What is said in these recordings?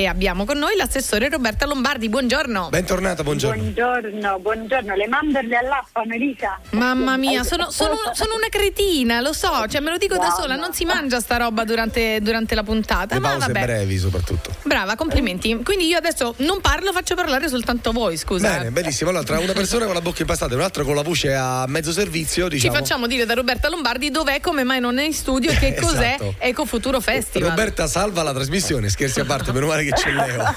E abbiamo con noi l'assessore Roberta Lombardi. Buongiorno. Bentornata, buongiorno. Buongiorno, buongiorno. Le mandorle all'affano, Elisa. Mamma mia, sono, sono, sono, una cretina, lo so, cioè me lo dico no, da sola, no. non si mangia sta roba durante, durante la puntata. Le ma pause vabbè. brevi soprattutto. Brava, complimenti. Quindi io adesso non parlo, faccio parlare soltanto voi, scusa. Bene, benissimo. Allora, tra una persona con la bocca impastata e un'altra con la voce a mezzo servizio, diciamo. Ci facciamo dire da Roberta Lombardi dov'è, come mai non è in studio e che cos'è esatto. Ecofuturo Festival. Roberta salva la trasmissione, scherzi a parte, meno male che c'è Leo.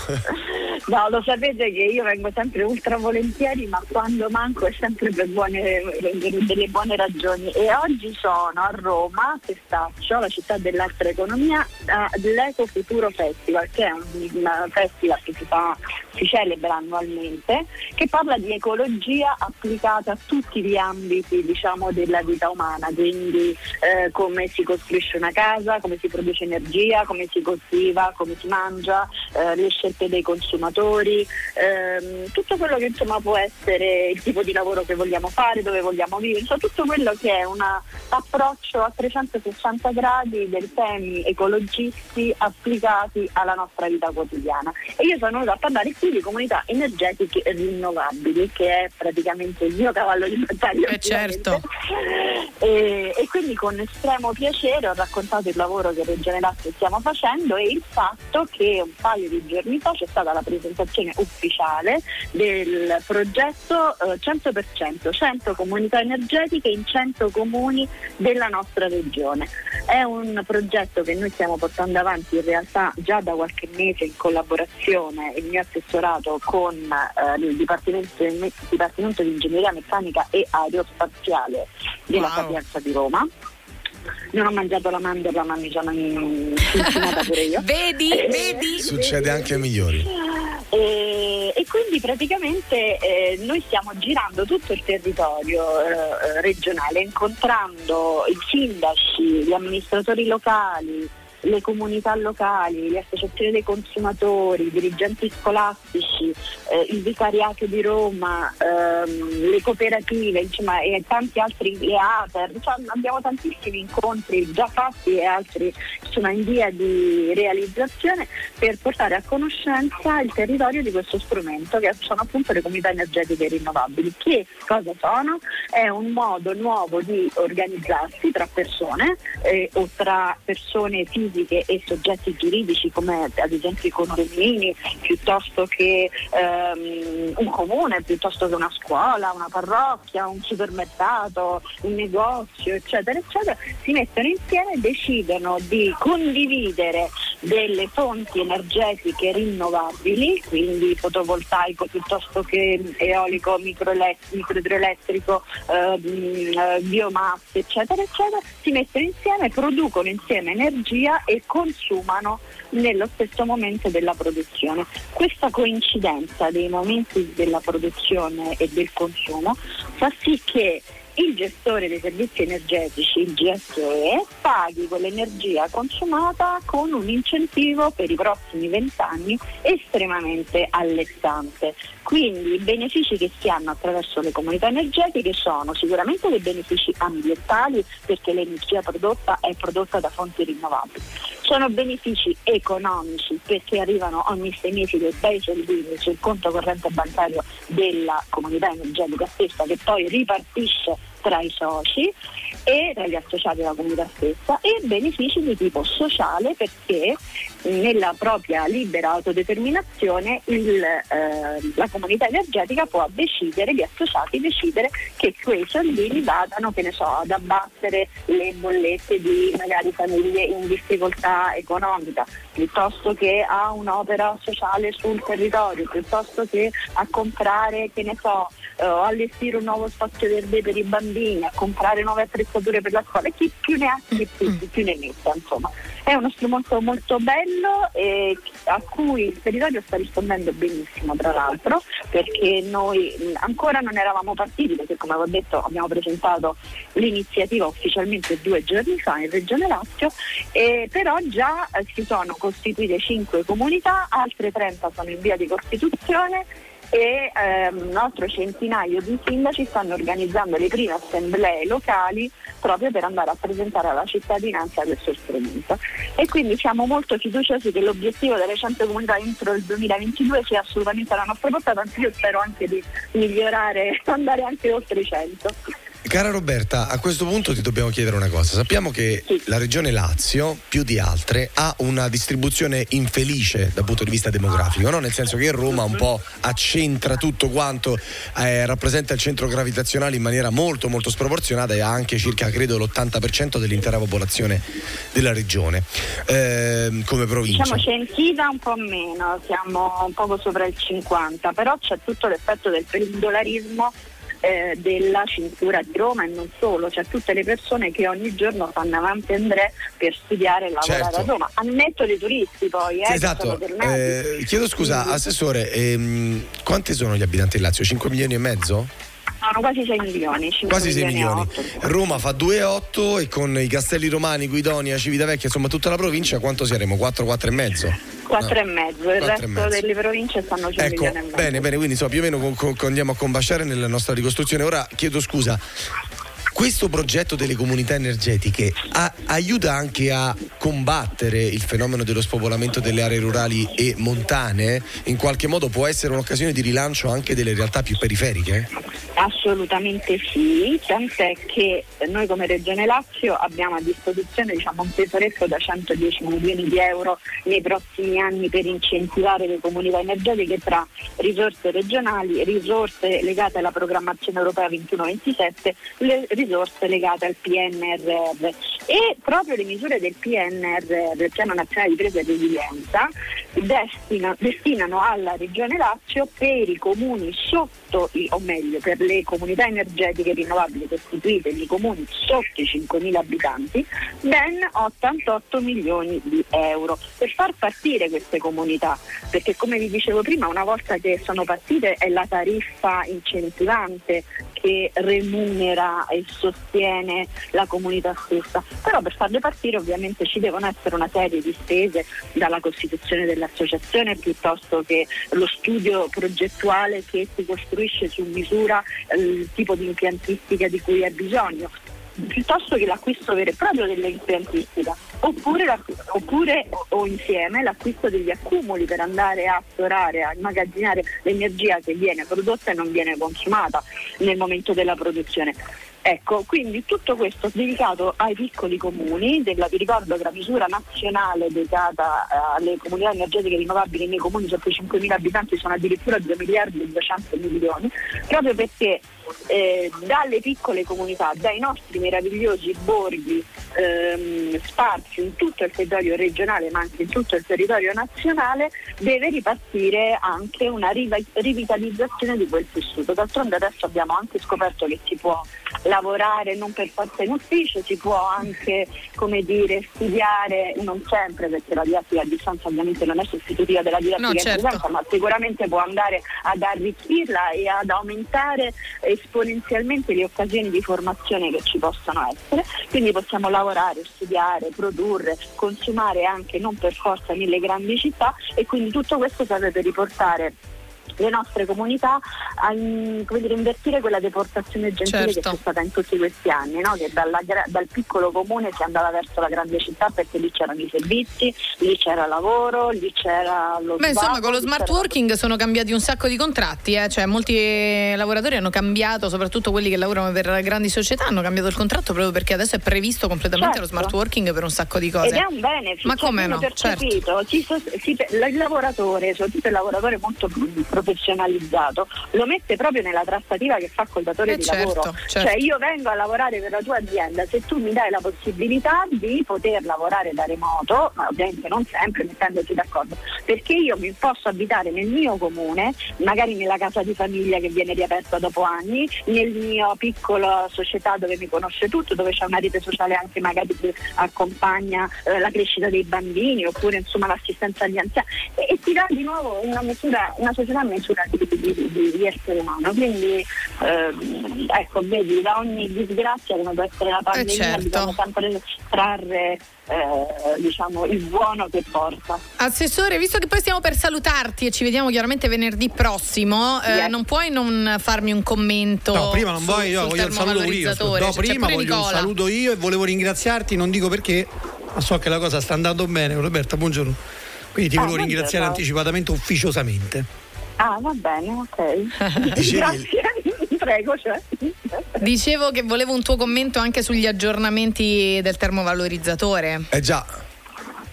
No, lo sapete che io vengo sempre ultra volentieri, ma quando manco è sempre per, buone, delle buone ragioni. E oggi sono a Roma, Testaccio, la città dell'altra economia, all'Eco Futuro Festival, che è un festival che si, fa, si celebra annualmente, che parla di ecologia applicata a tutti gli ambiti diciamo, della vita umana, quindi eh, come si costruisce una casa, come si produce energia, come si coltiva, come si mangia, eh, le scelte dei consumatori ehm, tutto quello che insomma può essere il tipo di lavoro che vogliamo fare, dove vogliamo vivere, insomma, tutto quello che è un approccio a 360 gradi dei temi ecologisti applicati alla nostra vita quotidiana. E io sono venuta a parlare qui di comunità energetiche rinnovabili, che è praticamente il mio cavallo di battaglia. Eh certo. E, e, quindi con estremo piacere ho raccontato il lavoro che Regione Lazio stiamo facendo e il fatto che un paio di giorni fa c'è stata la presentazione ufficiale del progetto eh, 100%, 100 comunità energetiche in 100 comuni della nostra regione. È un progetto che noi stiamo portando avanti in realtà già da qualche mese in collaborazione il mio assessorato con eh, il Dipartimento, Dipartimento, di Ingegneria Meccanica e Aerospaziale della wow. Sapienza di Roma non ho mangiato la mandorla ma mi sono incinata pure io vedi, vedi succede anche ai migliori e, e, quindi praticamente eh, noi stiamo girando tutto il territorio eh, regionale incontrando i sindaci, gli amministratori locali, le comunità locali, le associazioni dei consumatori, i dirigenti scolastici, eh, il vicariato di Roma, ehm, le cooperative, insomma, e tanti altri, le ATER, cioè, abbiamo tantissimi incontri già fatti e altri insomma, in via di realizzazione per portare a conoscenza il territorio di questo strumento che sono appunto le comunità energetiche rinnovabili. Che cosa sono? È un modo nuovo di organizzarsi tra persone eh, o tra persone fisiche fisiche e soggetti giuridici come ad esempio i condomini piuttosto che ehm, un comune, piuttosto che una scuola, una parrocchia, un supermercato, un negozio, eccetera, eccetera, si mettono insieme e decidono di condividere delle fonti energetiche rinnovabili, quindi fotovoltaico piuttosto che eolico, microidroelettrico, eh, biomasse, eccetera, eccetera, si mettono insieme, producono insieme energia e consumano nello stesso momento della produzione. Questa coincidenza dei momenti della produzione e del consumo fa sì che il gestore dei servizi energetici, il GSE, paghi quell'energia consumata con un incentivo per i prossimi vent'anni estremamente allestante. Quindi i benefici che si hanno attraverso le comunità energetiche sono sicuramente dei benefici ambientali perché l'energia prodotta è prodotta da fonti rinnovabili. Sono benefici economici perché arrivano ogni sei mesi dei bei soldini sul conto corrente bancario della comunità energetica stessa che poi ripartisce tra i soci e tra gli associati della comunità stessa e benefici di tipo sociale perché nella propria libera autodeterminazione il, eh, la comunità energetica può decidere, gli associati decidere che quei soldini vadano che ne so, ad abbattere le bollette di magari famiglie in difficoltà economica, piuttosto che a un'opera sociale sul territorio, piuttosto che a comprare, che ne so, eh, allestire un nuovo spazio verde per i bambini, a comprare nuove attrezzature per la scuola, chi più ne ha chi più, chi più ne metta, insomma. È uno strumento molto bello e a cui il territorio sta rispondendo benissimo tra l'altro perché noi ancora non eravamo partiti perché come avevo detto abbiamo presentato l'iniziativa ufficialmente due giorni fa in Regione Lazio e però già eh, si sono costituite cinque comunità, altre 30 sono in via di costituzione e ehm, un altro centinaio di sindaci stanno organizzando le prime assemblee locali proprio per andare a presentare alla cittadinanza questo strumento. E quindi siamo molto fiduciosi che l'obiettivo delle 100 comunità entro il 2022 sia assolutamente alla nostra portata, anzi io spero anche di migliorare, andare anche oltre i 100. Cara Roberta, a questo punto ti dobbiamo chiedere una cosa. Sappiamo che la regione Lazio, più di altre, ha una distribuzione infelice dal punto di vista demografico, no? nel senso che Roma un po' accentra tutto quanto, eh, rappresenta il centro gravitazionale in maniera molto molto sproporzionata e ha anche circa, credo, l'80% dell'intera popolazione della regione eh, come provincia. Diciamo censita un po' meno, siamo un poco sopra il 50, però c'è tutto l'effetto del pendolarismo eh, della cintura di Roma e non solo, cioè tutte le persone che ogni giorno fanno avanti André per studiare e lavorare Certo. a Roma, a netto dei turisti poi, eh, esatto. Eh, chiedo scusa, Quindi Assessore, ehm, quanti sono gli abitanti del Lazio? 5 milioni e mezzo? Sono quasi 6 milioni, 5 Quasi 6 milioni. otto. Roma fa 2,8 e con i Castelli Romani, Guidonia, Civitavecchia, insomma tutta la provincia, quanto saremo? 4, 4 e mezzo? 4 e mezzo, il resto mezzo. delle province stanno un Ecco, bene, bene, quindi insomma, più o meno con- con- andiamo a combaciare nella nostra ricostruzione. Ora chiedo scusa, questo progetto delle comunità energetiche a- aiuta anche a combattere il fenomeno dello spopolamento delle aree rurali e montane? In qualche modo può essere un'occasione di rilancio anche delle realtà più periferiche? Assolutamente sì, tant'è che noi come Regione Lazio abbiamo a disposizione diciamo, un tesoretto da 110 milioni di euro nei prossimi anni per incentivare le comunità energetiche tra risorse regionali, risorse legate alla programmazione europea 21-27, le risorse legate al PNRR e proprio le misure del PNRR, del Piano Nazionale di Presa e Resilienza, destina- destinano alla Regione Lazio per i comuni sotto, o meglio per le comunità energetiche rinnovabili costituite nei comuni sotto i 5.000 abitanti, ben 88 milioni di euro. Per far partire queste comunità, perché come vi dicevo prima, una volta che sono partite è la tariffa incentivante che remunera e sostiene la comunità stessa, però per farle partire ovviamente ci devono essere una serie di spese dalla costituzione dell'associazione piuttosto che lo studio progettuale che si costruisce su misura eh, il tipo di impiantistica di cui è bisogno piuttosto che l'acquisto vero e proprio dell'impiantistica oppure, la- oppure o- insieme l'acquisto degli accumuli per andare a storare, a immagazzinare l'energia che viene prodotta e non viene consumata nel momento della produzione. Ecco, quindi tutto questo dedicato ai piccoli comuni, della, vi ricordo che la misura nazionale dedicata eh, alle comunità energetiche rinnovabili nei comuni sotto i 5.000 abitanti sono addirittura 2 miliardi e 200 milioni, proprio perché eh, dalle piccole comunità, dai nostri meravigliosi borghi ehm, sparsi in tutto il territorio regionale ma anche in tutto il territorio nazionale, deve ripartire anche una rivitalizzazione di quel tessuto. D'altronde adesso abbiamo anche scoperto che si può lavorare non per forza in ufficio, si può anche come dire, studiare, non sempre perché la didattica a distanza ovviamente non è sostitutiva della didattica No, certo. presenza, ma sicuramente può andare ad arricchirla e ad aumentare esponenzialmente le occasioni di formazione che ci possono essere. Quindi possiamo lavorare, studiare, produrre, consumare anche non per forza nelle grandi città e quindi tutto questo serve per riportare le nostre comunità a dire, invertire quella deportazione gentile Certo. che c'è stata in tutti questi anni, no? che dalla dal piccolo comune si andava verso la grande città perché lì c'erano i servizi, lì c'era lavoro, lì c'era lo Beh, insomma, svago, con lo smart working sono cambiati un sacco di contratti, eh? cioè molti lavoratori hanno cambiato, soprattutto quelli che lavorano per grandi società, hanno cambiato il contratto proprio perché adesso è previsto completamente Certo. lo smart working per un sacco di Ed cose. è un benefit, Ma come no? Certo. si si- il lavoratore, soprattutto il lavoratore molto professionalizzato, lo mette proprio nella trattativa che fa col datore Eh, di certo, lavoro. certo. Cioè io vengo a lavorare per la tua azienda, se tu mi dai la possibilità di poter lavorare da remoto, ma ovviamente non sempre mettendoci d'accordo, perché io mi posso abitare nel mio comune, magari nella casa di famiglia che viene riaperta dopo anni, nel mio piccola società dove mi conosce tutto, dove c'è una rete sociale anche magari che accompagna eh, la crescita dei bambini oppure insomma l'assistenza agli anziani e, e ti dà di nuovo una misura, una società una misura di, di, di, di essere umano. Quindi eh, ecco, vedi, da ogni disgrazia come può essere la Eh, pandemia certo. bisogna sempre trarre eh, diciamo, il buono che porta. Assessore, visto che poi stiamo per salutarti e ci vediamo chiaramente venerdì prossimo, eh, Yes. non puoi non farmi un commento? No, prima non su- vuoi, io sul voglio il saluto io. No, Cioè, prima voglio un Nicola. saluto io e volevo ringraziarti, non dico perché, ma so che la cosa sta andando bene. Roberta, buongiorno. Quindi ti Ah, volevo ringraziare buongiorno. anticipatamente, ufficiosamente. Ah, va bene, ok. Dicevi- Grazie, prego. Cioè. Dicevo che volevo un tuo commento anche sugli aggiornamenti del termovalorizzatore. Eh già,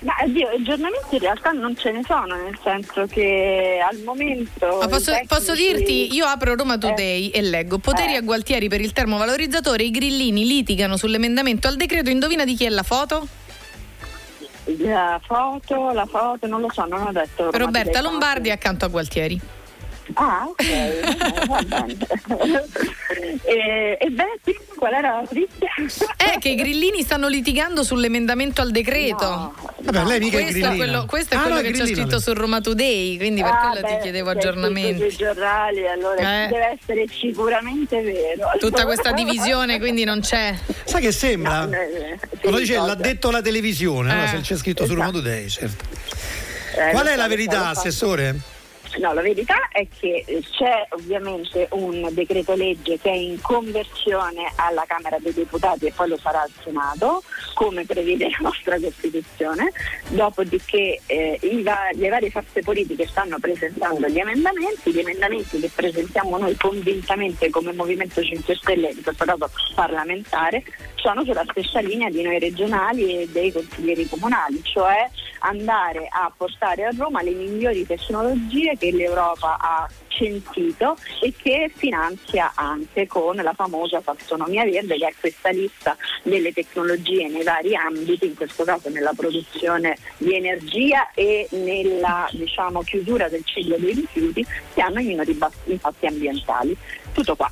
Ma oddio, aggiornamenti in realtà non ce ne sono, nel senso che al momento. Posso, tecnici- posso dirti, io apro Roma Today e leggo poteri Eh. a Gualtieri per il termovalorizzatore, i grillini litigano sull'emendamento al decreto, indovina di chi è la foto? La foto, la foto, non lo so, non ho detto. Roberta Lombardi accanto a Gualtieri. Ah, ok, va bene. e, e beh, qual era la notizia? È che i grillini stanno litigando sull'emendamento al decreto. No, Vabbè, lei mica è Questo è grillina. quello, questo è Ah, quello no, che c'è scritto su Roma Today, quindi per Ah, quello ti beh, chiedevo è scritto aggiornamenti. Sui giornali, allora Eh. deve essere sicuramente vero. Tutta questa divisione quindi non c'è. Sai che sembra? No, eh, eh, sì, Quando dice l'ha detto la televisione, allora Eh. se c'è scritto su Esatto. Roma Today, certo. Eh, Qual lo è la lo verità, so, lo so. assessore? No, la verità è che c'è ovviamente un decreto legge che è in conversione alla Camera dei Deputati e poi lo sarà al Senato, come prevede la nostra Costituzione, dopodiché eh, va- le varie forze politiche stanno presentando gli emendamenti, gli emendamenti che presentiamo noi convintamente come Movimento 5 Stelle, in questo caso parlamentare, sono sulla stessa linea di noi regionali e dei consiglieri comunali, cioè andare a portare a Roma le migliori tecnologie che l'Europa ha censito e che finanzia anche con la famosa tassonomia verde che è questa lista delle tecnologie nei vari ambiti, in questo caso nella produzione di energia e nella diciamo, chiusura del ciclo dei rifiuti che hanno i minori impatti ambientali. Tutto qua.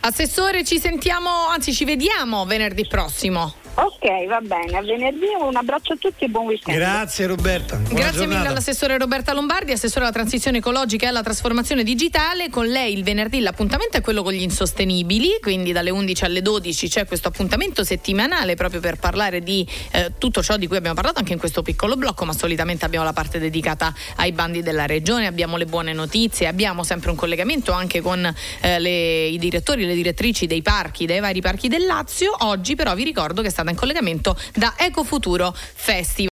Assessore, ci sentiamo, anzi ci vediamo venerdì prossimo. Ok, va bene, a venerdì un abbraccio a tutti e buon weekend. Grazie Roberta. Buona Grazie mille giornata. all'assessore Roberta Lombardi, assessore alla transizione ecologica e alla trasformazione digitale. Con lei il venerdì l'appuntamento è quello con gli insostenibili, quindi dalle 11 alle 12 c'è questo appuntamento settimanale proprio per parlare di eh, tutto ciò di cui abbiamo parlato anche in questo piccolo blocco, ma solitamente abbiamo la parte dedicata ai bandi della regione, abbiamo le buone notizie, abbiamo sempre un collegamento anche con eh, le- i direttori e le direttrici dei parchi, dei vari parchi del Lazio. Oggi però vi ricordo che è stata in collegamento da Ecofuturo Festival.